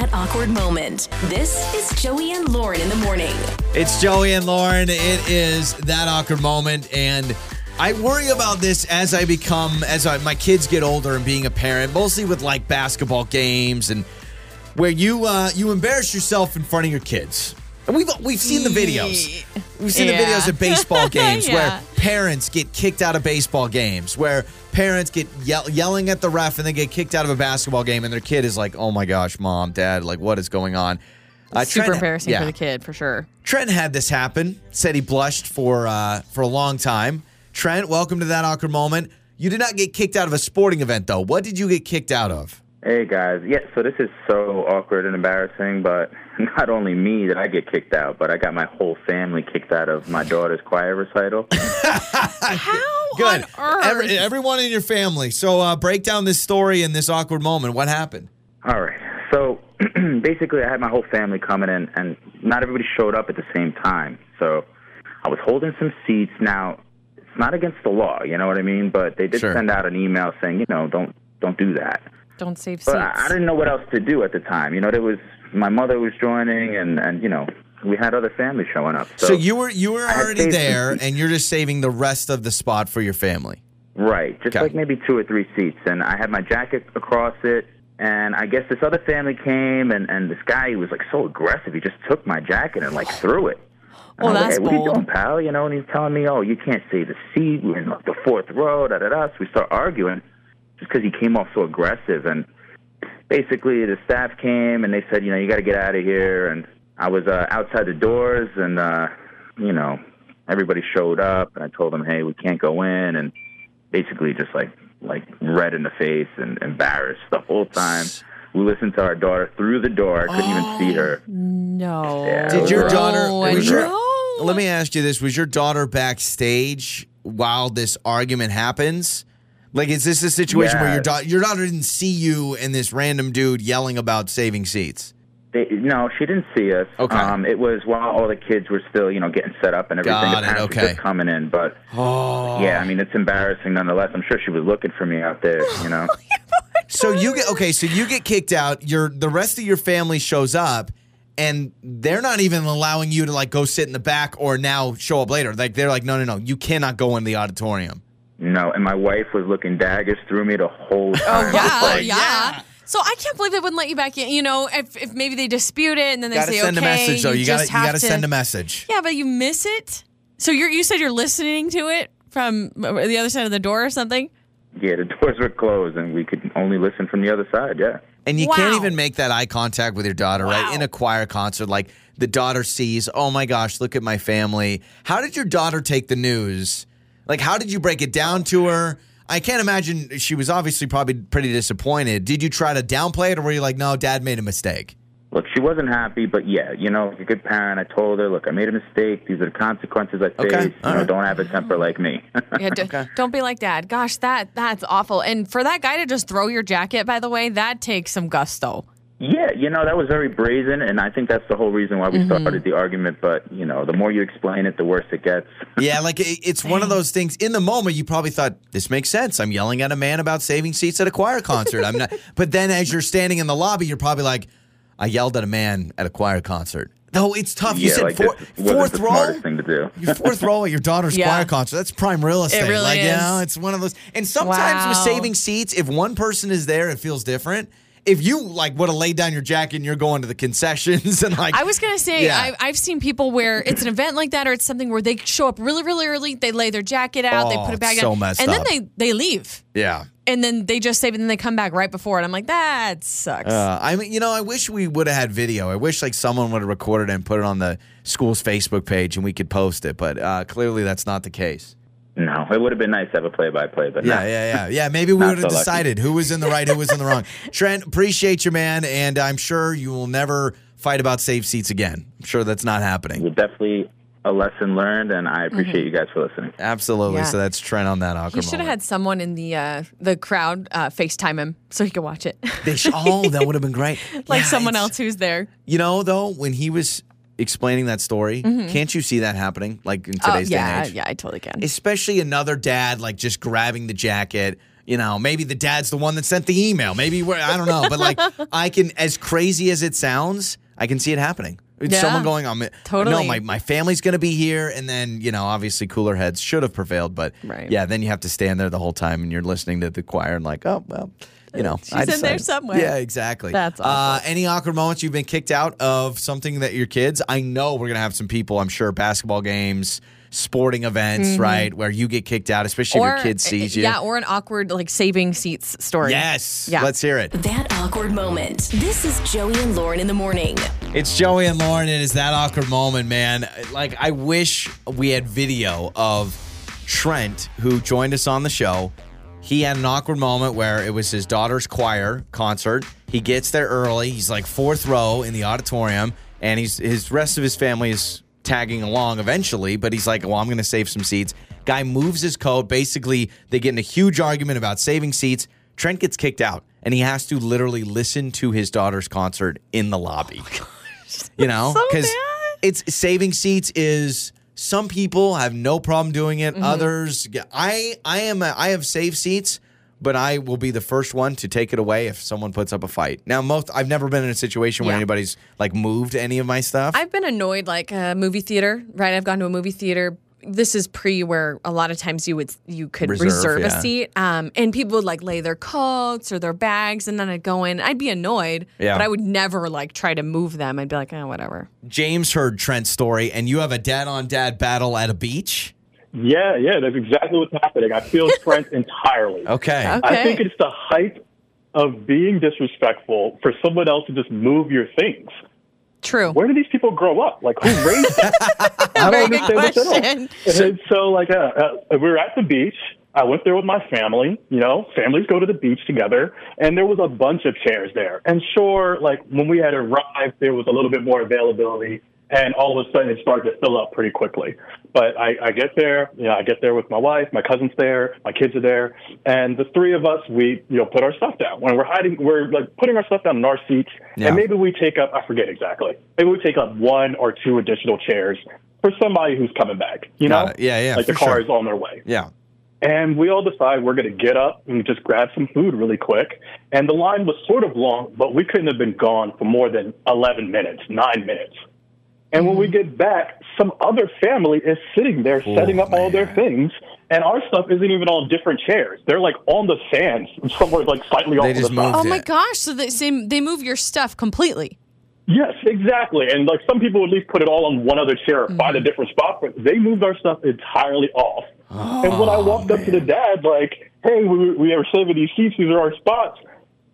that awkward moment. This is Joey and Lauren in the morning. It's Joey and Lauren. It is that awkward moment, and I worry about this as I become, as I, my kids get older and being a parent, mostly with like basketball games and where you uh, you embarrass yourself in front of your kids. And we've we've seen the videos. We've seen the videos of baseball games Yeah. where parents get kicked out of baseball games, where parents get yell- yelling at the ref and they get kicked out of a basketball game, and their kid is like, "Oh my gosh, mom, dad, like what is going on?" Uh, Super Trent- embarrassing yeah. for the kid, for sure. Trent had this happen. Said he blushed for uh, for a long time. Trent, welcome to that awkward moment. You did not get kicked out of a sporting event, though. What did you get kicked out of? Hey guys, yeah, so this is so awkward and embarrassing, but not only me that I get kicked out, but I got my whole family kicked out of my daughter's choir recital. How Good. on earth? Every, everyone in your family. So uh, break down this story and this awkward moment. What happened? All right, so basically I had my whole family coming in, and not everybody showed up at the same time. So I was holding some seats. Now, it's not against the law, you know what I mean? But they did Sure. send out an email saying, you know, don't don't do that. Don't save But. I, I didn't know what else to do at the time. You know, there was my mother was joining, and and you know we had other families showing up. So, you were you were already there, and you're just saving the rest of the spot for your family. right, just Okay. like maybe two or three seats, and I had my jacket across it. And I guess this other family came, and and this guy he was like so aggressive. He just took my jacket and like threw it. And Well, I'm like, that's hey, what are you doing, pal? You know, and he's telling me, oh, you can't save the seat. We're in like, the fourth row. Da da da. So we start arguing, just because he came off so aggressive. And basically, the staff came and they said, you know, you got to get out of here. And I was uh, outside the doors, and uh, you know, everybody showed up, and I told them, hey, we can't go in, and basically just like like red in the face and embarrassed the whole time. We listened to our daughter through the door. I couldn't even see her. no. Yeah, Did your rough. daughter? Oh, was was your, let me ask you this: Was your daughter backstage while this argument happens? Like, is this a situation where your daughter your daughter didn't see you and this random dude yelling about saving seats? They, no, she didn't see us. Okay. Um, it was while all the kids were still, you know, getting set up and everything. Got the it, parents were okay. just coming in, but Oh, yeah, I mean, it's embarrassing nonetheless. I'm sure she was looking for me out there. You know. So you get okay. So you get kicked out. Your the rest of your family shows up, and they're not even allowing you to like go sit in the back or now show up later. Like they're like, no, no, no, you cannot go in the auditorium. No, and my wife was looking daggers through me the whole oh, time. Oh yeah, Like, yeah. So I can't believe they wouldn't let you back in. You know, if, if maybe they dispute it and then they Got to say send okay, a message though. You, gotta, you got to to send a message. Yeah, but you miss it. So you're you said you're listening to it from uh, the other side of the door or something. Yeah, the doors were closed, and we could only listen from the other side. Yeah. And you can't even make that eye contact with your daughter, right? In a choir concert, like the daughter sees, oh my gosh, look at my family. How did your daughter take the news? Like, how did you break it down to her? I can't imagine she was obviously probably pretty disappointed. Did you try to downplay it, or were you like, no, dad made a mistake? Look, she wasn't happy, but yeah, you know, like a good parent, I told her, look, I made a mistake. These are the consequences I face. Okay, You know, right. don't have a temper like me. Yeah, d- don't be like dad. Gosh, that that's awful. And for that guy to just throw your jacket, by the way, that takes some gusto. Yeah, you know, that was very brazen, and I think that's the whole reason why we Mm-hmm. started the argument. But, you know, the more you explain it, the worse it gets. Yeah, like it, it's one of those things. In the moment, you probably thought this makes sense. I'm yelling at a man about saving seats at a choir concert. I'm not. But then, as you're standing in the lobby, you're probably like, I yelled at a man at a choir concert. No, it's tough. You yeah, said like four, this wasn't fourth the row. smartest thing to do. Your fourth row at your daughter's Yeah. choir concert. That's prime real estate. It really like, you is. know, it's one of those. And sometimes with Wow. saving seats, if one person is there, it feels different. If you like would have laid down your jacket and you're going to the concessions and like I was gonna say Yeah. I, I've seen people where it's an event like that, or it's something where they show up really, really early. They lay their jacket out, they Oh, put it back it's so messed and up. then they they leave, yeah. and then they just save it, and then they come back right before, and I'm like, that sucks. Uh, I mean, you know, I wish we would have had video. I wish like someone would have recorded it and put it on the school's Facebook page and we could post it. But uh, clearly, that's not the case. No, it would have been nice to have a play-by-play, but Yeah, no. yeah, yeah, yeah. Maybe we would have so lucky. decided who was in the right, who was in the wrong. Trent, appreciate you, man, and I'm sure you will never fight about safe seats again. I'm sure that's not happening. Well, definitely a lesson learned, and I appreciate you guys for listening. Absolutely. Yeah. So that's Trent on that he awkward should have had someone in the uh, the crowd uh, FaceTime him so he could watch it, They sh- oh, that would have been great. like Yeah, someone else who's there. You know, though, when he was explaining that story, mm-hmm. can't you see that happening? Like in Oh today's yeah, day and age? yeah, I totally can. especially another dad like just grabbing the jacket You know, maybe the dad's the one that sent the email. Maybe we're, I don't know, but like I can, as crazy as it sounds, I can see it happening. It's Yeah. someone going, "I'm uh, Totally. no, my my family's going to be here," and then you know, obviously, cooler heads should have prevailed, but Right. yeah, then you have to stand there the whole time and you're listening to the choir and like, oh well, you know, She's I in there somewhere. Yeah, exactly. That's Uh, any awkward moments you've been kicked out of something that your kids? I know we're gonna have some people. I'm sure basketball games, sporting events, right, where you get kicked out, especially if your kid sees you. Yeah, or an awkward like saving seats story. Yes. Yeah. Let's hear it. That awkward moment. This is Joey and Lauren in the morning. It's Joey and Lauren. and It is that awkward moment, man. Like, I wish we had video of Trent, who joined us on the show. He had an awkward moment where it was his daughter's choir concert. He gets there early. He's like fourth row in the auditorium, and he's his rest of his family is tagging along eventually. But he's like, "Well, I'm going to save some seats." Guy moves his coat. Basically, they get in a huge argument about saving seats. Trent gets kicked out, and he has to literally listen to his daughter's concert in the lobby. Oh you know, because bad. it's saving seats is some people have no problem doing Mm-hmm. it. Others, I I am a, I have safe seats, but I will be the first one to take it away if someone puts up a fight. Now, most I've never been in a situation where Yeah. anybody's like moved any of my stuff. I've been annoyed like a movie theater, right? I've gone to a movie theater. This is pre where a lot of times you would you could Reserve, reserve, yeah. a seat, um, and people would like lay their coats or their bags, and then I'd go in. I'd be annoyed, Yeah. but I would never like try to move them. I'd be like, oh, whatever. James heard Trent's story, and you have a dad on dad battle at a beach. Yeah, yeah, that's exactly what's happening. I feel Trent entirely. Okay. Okay. I think it's the height of being disrespectful for someone else to just move your things. True. Where do these people grow up? Like, who raised them? I Very don't good understand this at all. question. And so, like, uh, uh, we were at the beach. I went there with my family. You know, families go to the beach together, and there was a bunch of chairs there. And sure, like when we had arrived, there was a little bit more availability, and all of a sudden it started to fill up pretty quickly. But I, I get there, you know, I get there with my wife, my cousin's there, my kids are there, and the three of us, we, you know, put our stuff down. When we're hiding, we're like putting our stuff down in our seats, Yeah. and maybe we take up, I forget exactly, maybe we take up one or two additional chairs for somebody who's coming back. You Got know, it. Yeah, yeah, like the car sure. is on their way. Yeah. And we all decide we're going to get up and just grab some food really quick. And the line was sort of long, but we couldn't have been gone for more than 11 minutes, nine minutes. And when we get back, some other family is sitting there setting up all their things, and our stuff isn't even on different chairs. They're like on the sand, somewhere like slightly off They to the just side. moved Oh my gosh! So they same, they move your stuff completely. Yes, exactly. And like some people at least put it all on one other chair or find a different spot, but they moved our stuff entirely off. and when I walked up to the dad, like, hey, we, we are saving these seats, these are our spots,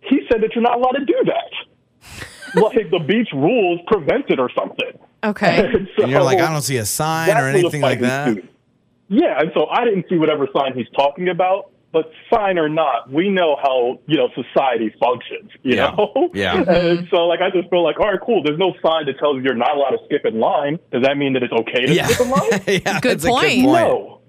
he said that you're not allowed to do that. like the beach rules prevent it or something. Okay. And, so And you're like, I don't see a sign or anything like that. ensued. Yeah, and so I didn't see whatever sign he's talking about, but sign or not, we know how you know society functions. You Yeah. know, Yeah. And mm-hmm. so, like, I just feel like, all right, cool. There's no sign that tells you you're not allowed to skip in line. Does that mean that it's okay to Yeah. skip in line? yeah, Good point. good point. No.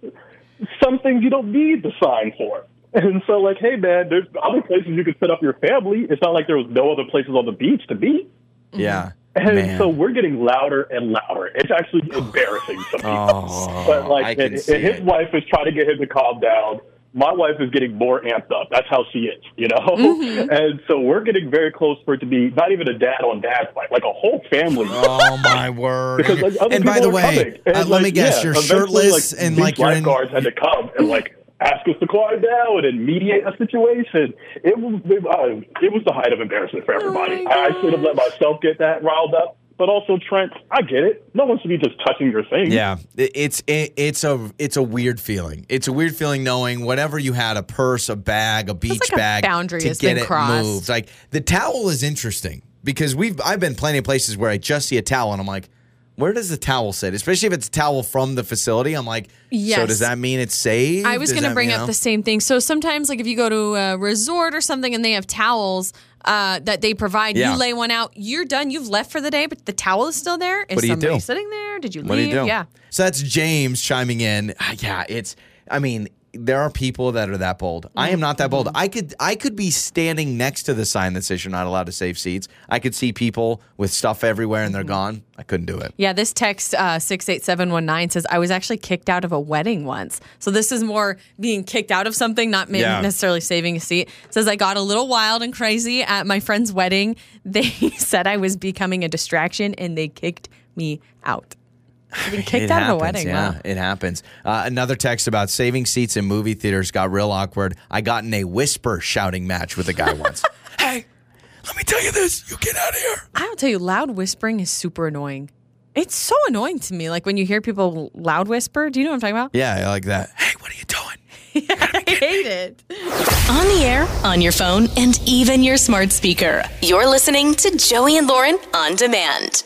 Some things you don't need the sign for. And so, like, hey, man, there's other places you could set up your family. It's not like there was no other places on the beach to be. Yeah. And Man. so we're getting louder and louder. It's actually embarrassing to me. Oh, but I like, can and, see and his it. wife is trying to get him to calm down. My wife is getting more amped up. That's how she is, you know. Mm-hmm. And so we're getting very close for it to be not even a dad on dad fight, like a whole family. Oh my word! Because like other and by the way. And, uh, let like, me guess, yeah, you're shirtless like, and these like you're in. had to come and like ask us to quiet down and mediate a situation. It was it, uh, it was the height of embarrassment for everybody. my I, I should have let myself get that riled up. But also, Trent, I get it. No one should be just touching your thing. Yeah, it's it, it's a it's a weird feeling. It's a weird feeling knowing whatever you had a purse, a bag, a beach like a bag boundary to has get been it crossed. moved. Like the towel is interesting because we've I've been plenty of places where I just see a towel and I'm like, where does the towel sit? Especially if it's a towel from the facility. I'm like, so does that mean it's saved? I was going to bring up know? the same thing. So sometimes, like if you go to a resort or something and they have towels uh, that they provide, Yeah. you lay one out. You're done. You've left for the day, but the towel is still there. Is What do you somebody do? sitting there? Did you What do leave? you do? Yeah. So that's James chiming in. Ah, Yeah, it's. I mean, there are people that are that bold. I am not that bold. I could I could be standing next to the sign that says you're not allowed to save seats. I could see people with stuff everywhere and they're gone. I couldn't do it. Yeah, this text uh, 68719 says, I was actually kicked out of a wedding once. So this is more being kicked out of something, not maybe Yeah. necessarily saving a seat. It says, I got a little wild and crazy at my friend's wedding. They said I was becoming a distraction and they kicked me out. I've been kicked it out happens, of a wedding. Yeah, Wow. it happens. Uh, another text about saving seats in movie theaters got real awkward. I got in a whisper shouting match with a guy once. hey, let me tell you this. You get out of here. I'll tell you, loud whispering is super annoying. It's so annoying to me. Like when you hear people loud whisper. Do you know what I'm talking about? Yeah, I like that. Hey, what are you doing? I hate it. On the air, on your phone, and even your smart speaker. You're listening to Joey and Lauren on demand.